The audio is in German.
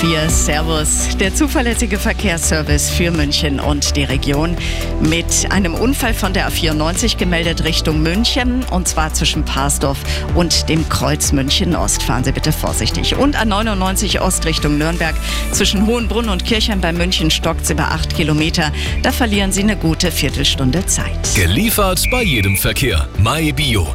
4. Servus. Der zuverlässige Verkehrsservice für München und die Region mit einem Unfall von der A94 gemeldet Richtung München und zwar zwischen Parsdorf und dem Kreuz München Ost. Fahren Sie bitte vorsichtig. Und A99 Ost Richtung Nürnberg zwischen Hohenbrunn und Kirchheim bei München stockt es über acht Kilometer. Da verlieren Sie eine gute Viertelstunde Zeit. Geliefert bei jedem Verkehr. MyBio.